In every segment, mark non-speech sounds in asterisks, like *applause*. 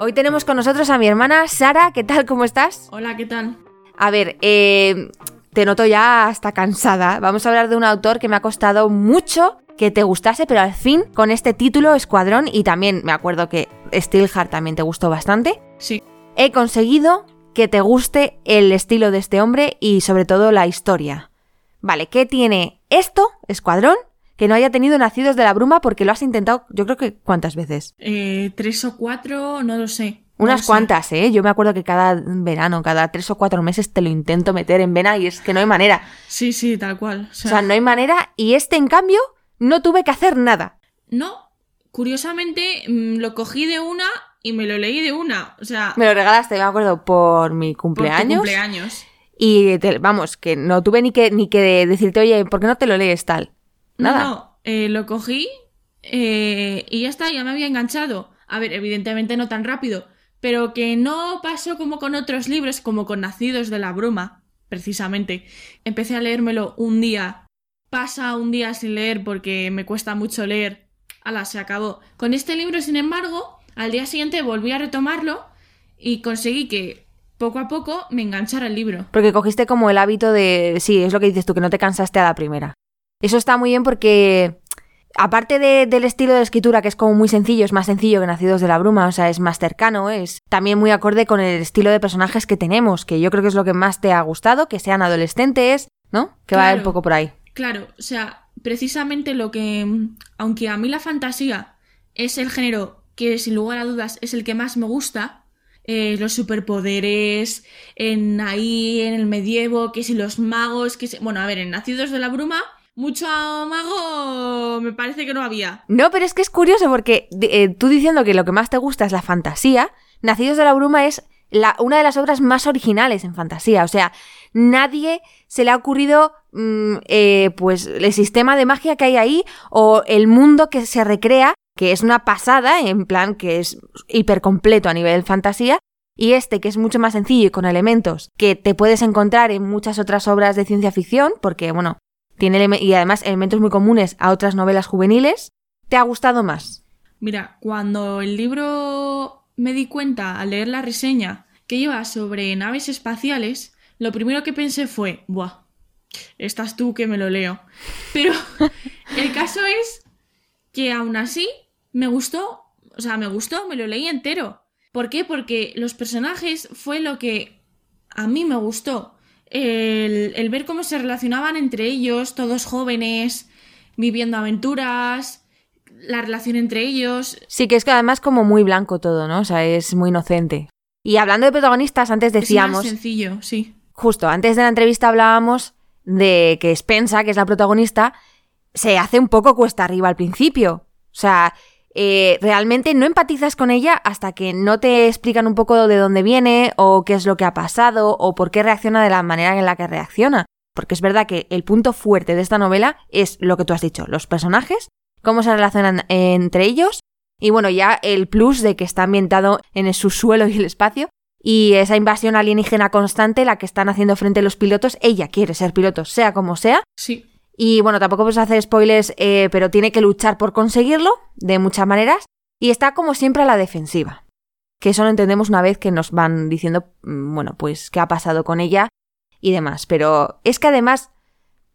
Hoy tenemos con nosotros a mi hermana Sara. ¿Qué tal? ¿Cómo estás? Hola, ¿qué tal? A ver, eh, te noto ya hasta cansada. Vamos a hablar de un autor que me ha costado mucho que te gustase, pero al fin con este título, Escuadrón, y también me acuerdo que Steelheart también te gustó bastante. Sí. He conseguido que te guste el estilo de este hombre y sobre todo la historia. Vale, ¿qué tiene esto, Escuadrón, que no haya tenido Nacidos de la Bruma porque lo has intentado, yo creo que cuántas veces? Eh, tres o cuatro, no lo sé. Unas No sé. cuantas, ¿eh? Yo me acuerdo que cada verano, cada tres o cuatro meses te lo intento meter en vena y es que no hay manera. Sí, sí, tal cual. O O sea, no hay manera y este, en cambio, no tuve que hacer nada. no, curiosamente mm, lo cogí de una y me lo leí de una. O sea, Me lo regalaste, me acuerdo, por mi por tu cumpleaños. cumpleaños. Y te- vamos, que no tuve ni que, ni que decirte, oye, ¿por qué no te lo lees tal? Nada. No, eh, lo cogí eh, y ya está, ya me había enganchado. A ver, evidentemente no tan rápido, pero que no pasó como con otros libros, como con Nacidos de la Bruma, precisamente. Empecé a leérmelo un día, pasa un día sin leer porque me cuesta mucho leer. Ala, se acabó. Con este libro, sin embargo, al día siguiente volví a retomarlo y conseguí que poco a poco me enganchara el libro. Porque cogiste como el hábito de. Sí, es lo que dices tú, que no te cansaste a la primera. Eso está muy bien porque. Aparte de- del estilo de escritura, que es como muy sencillo, es más sencillo que Nacidos de la Bruma, o sea, es más cercano, es también muy acorde con el estilo de personajes que tenemos, que yo creo que es lo que más te ha gustado, que sean adolescentes, ¿no? Que va Claro. un poco por ahí. Claro, o sea, precisamente lo que, aunque a mí la fantasía es el género que sin lugar a dudas es el que más me gusta, eh, los superpoderes, en ahí, en el medievo, que si los magos, que si... Bueno, a ver, en Nacidos de la Bruma, mucho mago me parece que no había. No, pero es que es curioso porque eh, tú diciendo que lo que más te gusta es la fantasía, Nacidos de la Bruma es una de las obras más originales en fantasía. O sea, nadie se le ha ocurrido mm, eh, pues el sistema de magia que hay ahí o el mundo que se recrea, que es una pasada, en plan que es hiper completo a nivel fantasía. Y este, que es mucho más sencillo y con elementos que te puedes encontrar en muchas otras obras de ciencia ficción, porque, bueno, tiene y además elementos muy comunes a otras novelas juveniles, ¿te ha gustado más? Mira, cuando el libro me di cuenta al leer la reseña que iba sobre naves espaciales, lo primero que pensé fue, buah, estás tú que me lo leo. *laughs* Pero el caso es que aún así me gustó, o sea, me gustó, me lo leí entero. ¿Por qué? Porque los personajes fue lo que a mí me gustó. El, el ver cómo se relacionaban entre ellos, todos jóvenes, viviendo aventuras, la relación entre ellos. Sí, que es que además como muy blanco todo, ¿no? O sea, es muy inocente. Y hablando de protagonistas, antes Es más decíamos, sencillo, sí. justo antes de la entrevista hablábamos de que Spensa, que es la protagonista, se hace un poco cuesta arriba al principio. O sea, eh, realmente no empatizas con ella hasta que no te explican un poco de dónde viene o qué es lo que ha pasado o por qué reacciona de la manera en la que reacciona. Porque es verdad que el punto fuerte de esta novela es lo que tú has dicho, los personajes, cómo se relacionan entre ellos y bueno, ya el plus de que está ambientado en el subsuelo y el espacio y esa invasión alienígena constante, la que están haciendo frente los pilotos, ella quiere ser piloto, sea como sea. Sí. Y bueno, tampoco puedes hacer spoilers, eh, pero tiene que luchar por conseguirlo de muchas maneras. Y está como siempre a la defensiva. Que eso lo entendemos una vez que nos van diciendo, mm, bueno, pues qué ha pasado con ella y demás. Pero es que además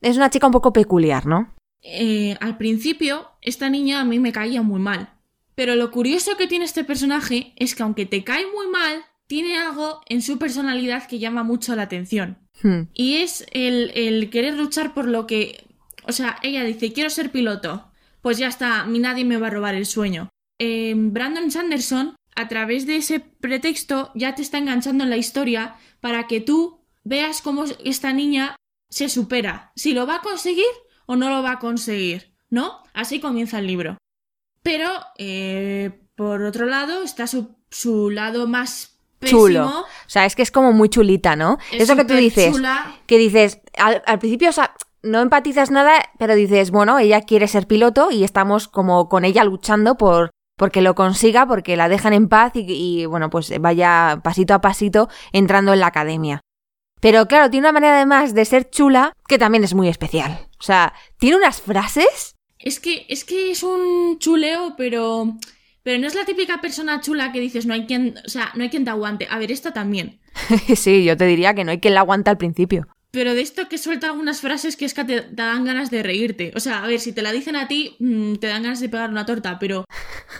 es una chica un poco peculiar, ¿no? Eh, al principio, esta niña a mí me caía muy mal. Pero lo curioso que tiene este personaje es que aunque te cae muy mal, tiene algo en su personalidad que llama mucho la atención. Hmm. Y es el, el querer luchar por lo que... O sea, ella dice, quiero ser piloto. Pues ya está, nadie me va a robar el sueño. Eh, Brandon Sanderson, a través de ese pretexto, ya te está enganchando en la historia para que tú veas cómo esta niña se supera. Si lo va a conseguir o no lo va a conseguir, ¿no? Así comienza el libro. Pero, eh, por otro lado, está su, su lado más. Chulo. O sea, es que es como muy chulita, ¿no? Es Eso que tú dices, que dices, al, al principio, o sea, no empatizas nada, pero dices, bueno, ella quiere ser piloto y estamos como con ella luchando por porque lo consiga, porque la dejan en paz y, y, bueno, pues vaya pasito a pasito entrando en la academia. Pero claro, tiene una manera además de ser chula que también es muy especial. O sea, tiene unas frases. Es que, es que es un chuleo, pero Pero no es la típica persona chula que dices, no hay quien, o sea, no hay quien te aguante. A ver, esta también. *laughs* sí, yo te diría que no hay quien la aguante al principio. Pero de esto que suelta algunas frases que es que te, dan ganas de reírte. O sea, a ver, si te la dicen a ti, mm, te dan ganas de pegar una torta, pero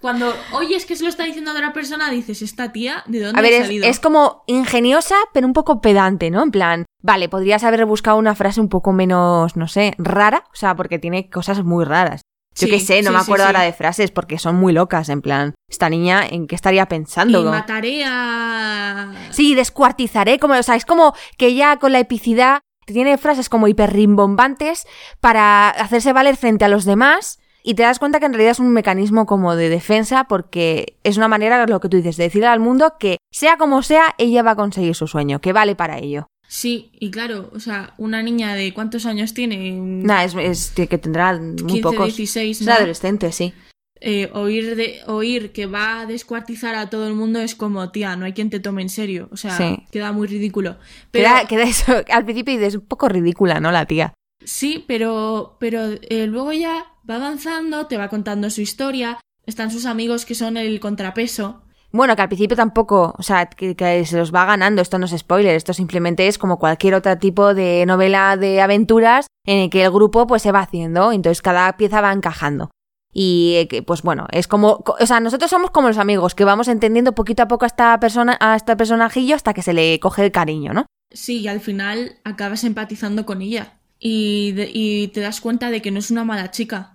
cuando oyes que se lo está diciendo a otra persona, dices, esta tía, ¿de dónde a ver, ha salido? Es, es como ingeniosa, pero un poco pedante, ¿no? En plan, vale, podrías haber buscado una frase un poco menos, no sé, rara, o sea, porque tiene cosas muy raras. Yo qué sé, no me acuerdo ahora de frases porque son muy locas, en plan, esta niña, ¿en qué estaría pensando? Y mataré a... Sí, descuartizaré, como, o sea, es como que ya con la epicidad tiene frases como hiperrimbombantes para hacerse valer frente a los demás y te das cuenta que en realidad es un mecanismo como de defensa porque es una manera, lo que tú dices, de decirle al mundo que sea como sea, ella va a conseguir su sueño, que vale para ello. Sí, y claro, o sea, una niña de cuántos años tiene. Nah, es, que tendrá muy 15, pocos. 16, Es adolescente, sí. Eh, oír, de, oír que va a descuartizar a todo el mundo es como, tía, no hay quien te tome en serio. O sea, queda muy ridículo. Pero... Queda, eso, *laughs* al principio dices, un poco ridícula, ¿no? La tía. Sí, pero, pero eh, luego ya va avanzando, te va contando su historia. Están sus amigos que son el contrapeso. Bueno, que al principio tampoco, o sea, que, se los va ganando, esto no es spoiler, esto simplemente es como cualquier otro tipo de novela de aventuras en el que el grupo pues se va haciendo, entonces cada pieza va encajando. Y eh, pues bueno, es como, o sea, nosotros somos como los amigos, que vamos entendiendo poquito a poco a esta persona, a este personajillo hasta que se le coge el cariño, ¿no? Sí, y al final acabas empatizando con ella. Y, y te das cuenta de que no es una mala chica.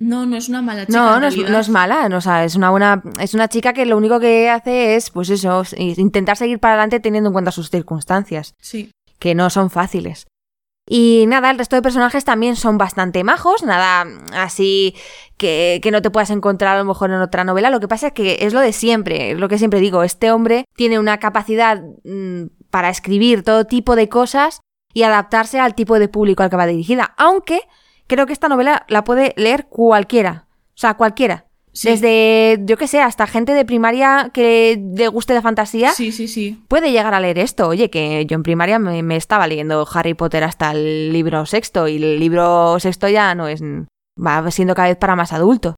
No, no es una mala chica. No, no es, mala, no, o sea, es una buena, es una chica que lo único que hace es, pues eso, intentar seguir para adelante teniendo en cuenta sus circunstancias. Sí. Que no son fáciles. Y nada, el resto de personajes también son bastante majos, nada así que, que, no te puedas encontrar a lo mejor en otra novela. Lo que pasa es que es lo de siempre, es lo que siempre digo, este hombre tiene una capacidad mm, para escribir todo tipo de cosas y adaptarse al tipo de público al que va dirigida, aunque creo que esta novela la puede leer cualquiera. O sea, cualquiera. Desde, yo qué sé, hasta gente de primaria que le guste la fantasía. Sí, sí, sí. Puede llegar a leer esto. Oye, que yo en primaria me, estaba leyendo Harry Potter hasta el libro sexto y el libro sexto ya no es. va siendo cada vez para más adulto.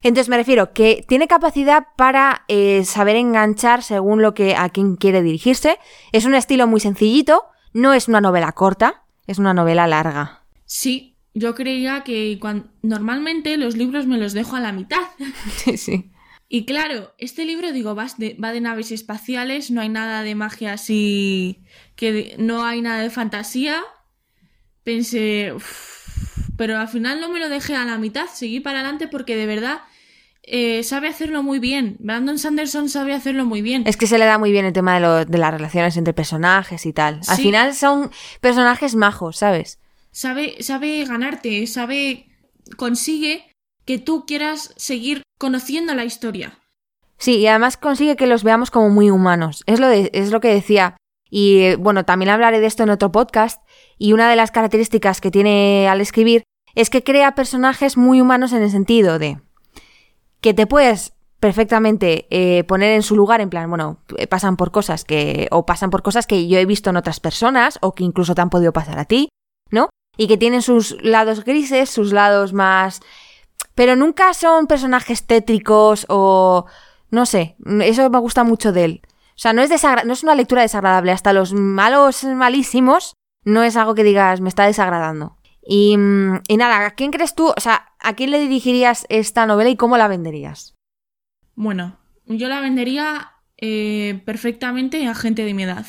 Entonces me refiero que tiene capacidad para eh, saber enganchar según lo que a quien quiere dirigirse. Es un estilo muy sencillito, no es una novela corta, es una novela larga. Sí, yo creía que cuando, normalmente los libros me los dejo a la mitad. *laughs* Sí, sí. Y claro, este libro, digo, va de, va de naves espaciales, no hay nada de magia así, que no hay nada de fantasía. Pensé, pero al final no me lo dejé a la mitad, seguí para adelante porque de verdad eh, sabe hacerlo muy bien. Brandon Sanderson sabe hacerlo muy bien. Es que se le da muy bien el tema de, de las relaciones entre personajes y tal. Al final son personajes majos, ¿sabes? Sabe, sabe ganarte, sabe, consigue que tú quieras seguir conociendo la historia. Sí, y además consigue que los veamos como muy humanos. Es lo, es lo que decía. Y bueno, también hablaré de esto en otro podcast. Y una de las características que tiene al escribir es que crea personajes muy humanos en el sentido de que te puedes perfectamente eh, poner en su lugar en plan, bueno, eh, pasan por cosas que o pasan por cosas que yo he visto en otras personas o que incluso te han podido pasar a ti, ¿no? Y que tienen sus lados grises, sus lados más... Pero nunca son personajes tétricos o... No sé, eso me gusta mucho de él. O sea, no es, no es una lectura desagradable. Hasta los malos malísimos no es algo que digas, me está desagradando. Y, y nada, ¿a quién crees tú? O sea, ¿a quién le dirigirías esta novela y cómo la venderías? Bueno, yo la vendería eh, perfectamente a gente de mi edad.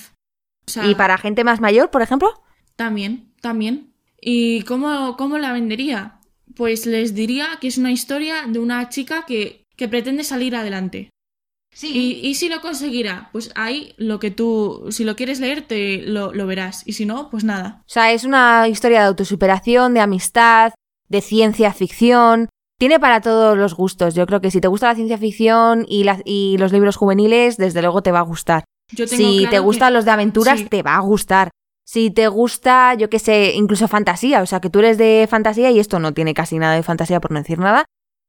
¿Y para gente más mayor, por ejemplo? También, también. ¿Y cómo, cómo la vendería? Pues les diría que es una historia de una chica que, que pretende salir adelante. Sí. Y, si lo conseguirá, pues ahí lo que tú, si lo quieres leer, te lo, lo, verás. Y si no, pues nada. O sea, es una historia de autosuperación, de amistad, de ciencia ficción. Tiene para todos los gustos. Yo creo que si te gusta la ciencia ficción y, y los libros juveniles, desde luego te va a gustar. si te gustan los de aventuras, te va a gustar si te gusta, yo qué sé, incluso fantasía, o sea, que tú eres de fantasía y esto no tiene casi nada de fantasía por no decir nada,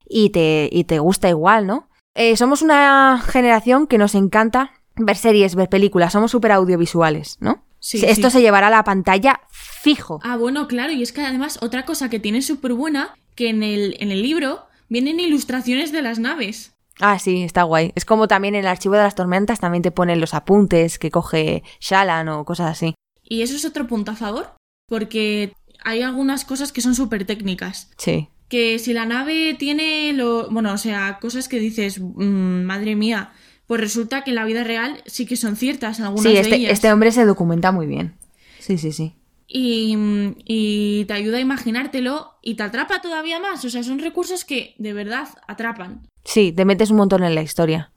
y te, y te gusta igual, ¿no? Eh, somos una generación que nos encanta ver series, ver películas, somos súper audiovisuales, ¿no? Sí, Esto se llevará a la pantalla fijo. Ah, bueno, claro, y es que además otra cosa que tiene súper buena, que en el, en el libro vienen ilustraciones de las naves. Ah, sí, está guay. Es como también en el archivo de las tormentas también te ponen los apuntes que coge Shalan o cosas así. Y eso es otro punto a favor, porque hay algunas cosas que son súper técnicas. Sí. Que si la nave tiene lo. Bueno, o sea, cosas que dices, "Mm, madre mía, pues resulta que en la vida real sí que son ciertas algunas Sí, de este, ellas. este hombre se documenta muy bien. Sí, sí, sí. Y, y te ayuda a imaginártelo y te atrapa todavía más. O sea, son recursos que de verdad atrapan. Sí, te metes un montón en la historia.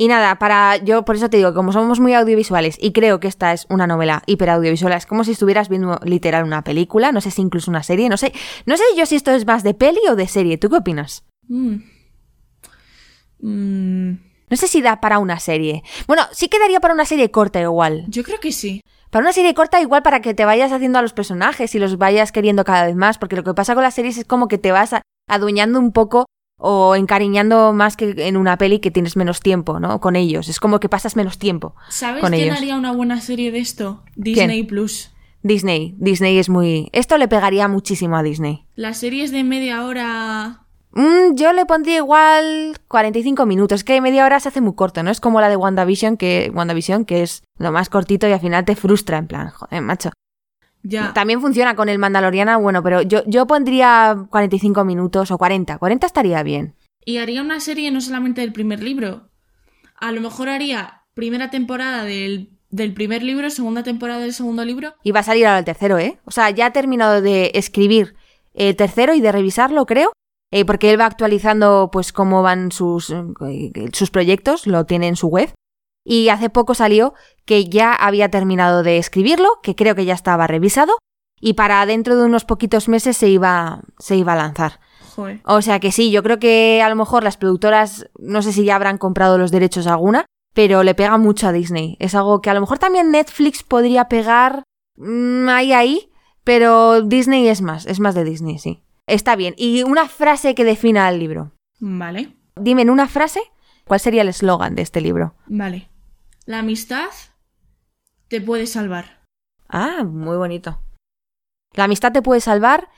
Y nada, para yo por eso te digo, como somos muy audiovisuales y creo que esta es una novela hiperaudiovisual, es como si estuvieras viendo literal una película, no sé si incluso una serie, no sé, no sé yo si esto es más de peli o de serie, ¿tú qué opinas? Mm. Mm, No sé si da para una serie. Bueno, sí quedaría para una serie corta igual. yo creo que sí. Para una serie corta igual para que te vayas haciendo a los personajes y los vayas queriendo cada vez más, porque lo que pasa con las series es como que te vas a- adueñando un poco o encariñando más que en una peli que tienes menos tiempo, ¿no? Con ellos. Es como que pasas menos tiempo. ¿Sabes con quién ellos. haría una buena serie de esto? Disney Plus. Disney. Disney es muy... Esto le pegaría muchísimo a Disney. Las series de media hora. Mm, yo le pondría igual 45 minutos. Es que media hora se hace muy corto, ¿no? Es como la de WandaVision, que, WandaVision, que es lo más cortito y al final te frustra, en plan, joder, macho. Ya. También funciona con el Mandaloriana, bueno, pero yo, yo pondría 45 minutos o 40. 40 estaría bien. Y haría una serie no solamente del primer libro. A lo mejor haría primera temporada del, del primer libro, segunda temporada del segundo libro. Y va a salir ahora el tercero, ¿eh? O sea, ya ha terminado de escribir el tercero y de revisarlo, creo. eh, porque él va actualizando, pues, cómo van sus, eh, sus proyectos, lo tiene en su web. Y hace poco salió que ya había terminado de escribirlo, que creo que ya estaba revisado. Y para dentro de unos poquitos meses se iba, se iba a lanzar. Joder. O sea que sí, yo creo que a lo mejor las productoras, no sé si ya habrán comprado los derechos alguna, pero le pega mucho a Disney. Es algo que a lo mejor también Netflix podría pegar mm, ahí, ahí, pero Disney es más, es más de Disney, sí. Está bien. Y una frase que defina el libro. Vale. Dime en una frase, ¿cuál sería el eslogan de este libro? Vale. La amistad te puede salvar. Ah, muy bonito. La amistad te puede salvar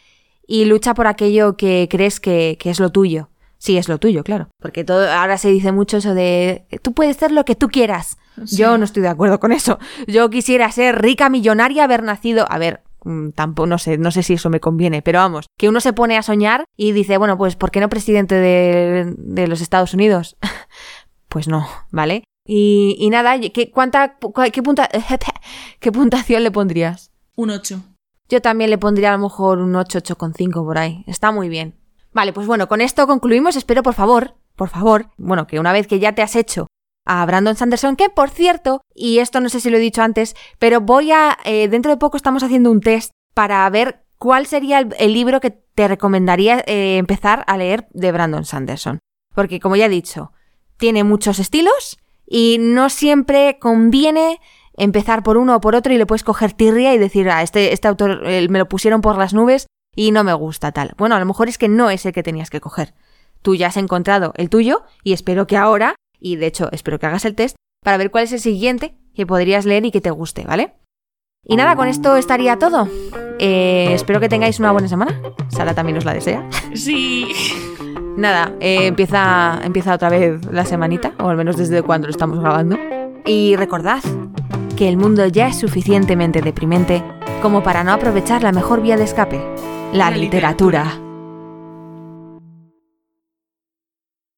y lucha por aquello que crees que, que es lo tuyo. Sí, es lo tuyo, claro. Porque todo, ahora se dice mucho eso de tú puedes ser lo que tú quieras. Sí. Yo no estoy de acuerdo con eso. Yo quisiera ser rica, millonaria, haber nacido. A ver, mm, tampoco, no sé, no sé si eso me conviene, pero vamos, que uno se pone a soñar y dice, bueno, pues ¿por qué no presidente de, de los Estados Unidos? *laughs* pues no, ¿vale? Y, y nada, ¿qué, cuánta, qué, punta, *laughs* ¿qué puntuación le pondrías? Un 8. Yo también le pondría a lo mejor un 8, 8,5 por ahí. Está muy bien. Vale, pues bueno, con esto concluimos. Espero, por favor, por favor, bueno, que una vez que ya te has hecho a Brandon Sanderson, que por cierto, y esto no sé si lo he dicho antes, pero voy a, eh, dentro de poco estamos haciendo un test para ver cuál sería el, el libro que te recomendaría eh, empezar a leer de Brandon Sanderson. Porque como ya he dicho, tiene muchos estilos y no siempre conviene empezar por uno o por otro y le puedes coger tirria y decir, ah, este, este autor eh, me lo pusieron por las nubes y no me gusta tal. Bueno, a lo mejor es que no es el que tenías que coger. Tú ya has encontrado el tuyo y espero que ahora, y de hecho espero que hagas el test, para ver cuál es el siguiente que podrías leer y que te guste, ¿vale? Y nada, con esto estaría todo. Eh, espero que tengáis una buena semana. Sara también os la desea. Sí. *laughs* Nada, eh, empieza, empieza otra vez la semanita, o al menos desde cuando lo estamos grabando. Y recordad que el mundo ya es suficientemente deprimente como para no aprovechar la mejor vía de escape, la, literatura.